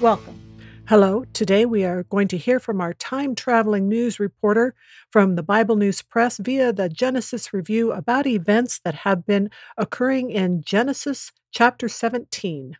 Welcome. Hello. Today we are going to hear from our time traveling news reporter from the Bible News Press via the Genesis Review about events that have been occurring in Genesis chapter 17.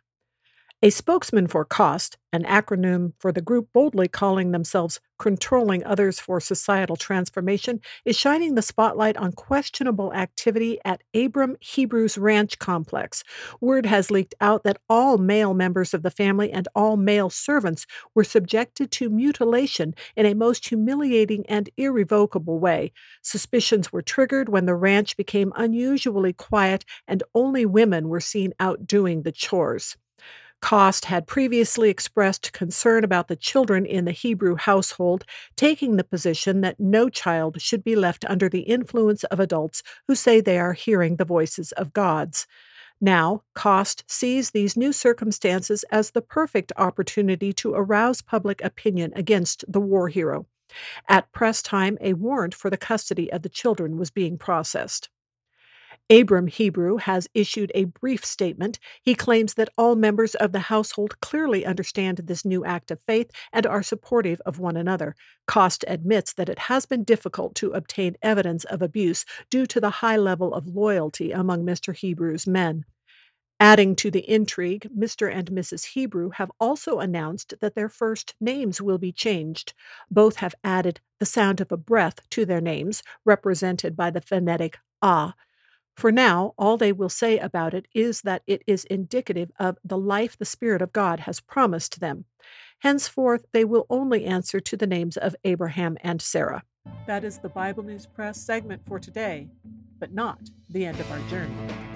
A spokesman for COST, an acronym for the group boldly calling themselves Controlling Others for Societal Transformation, is shining the spotlight on questionable activity at Abram Hebrew's ranch complex. Word has leaked out that all male members of the family and all male servants were subjected to mutilation in a most humiliating and irrevocable way. Suspicions were triggered when the ranch became unusually quiet and only women were seen out doing the chores. Cost had previously expressed concern about the children in the Hebrew household, taking the position that no child should be left under the influence of adults who say they are hearing the voices of gods. Now, Cost sees these new circumstances as the perfect opportunity to arouse public opinion against the war hero. At press time, a warrant for the custody of the children was being processed. Abram Hebrew has issued a brief statement. He claims that all members of the household clearly understand this new act of faith and are supportive of one another. Cost admits that it has been difficult to obtain evidence of abuse due to the high level of loyalty among Mr. Hebrew's men. Adding to the intrigue, Mr. and Mrs. Hebrew have also announced that their first names will be changed. Both have added the sound of a breath to their names, represented by the phonetic ah. For now, all they will say about it is that it is indicative of the life the Spirit of God has promised them. Henceforth, they will only answer to the names of Abraham and Sarah. That is the Bible News Press segment for today, but not the end of our journey.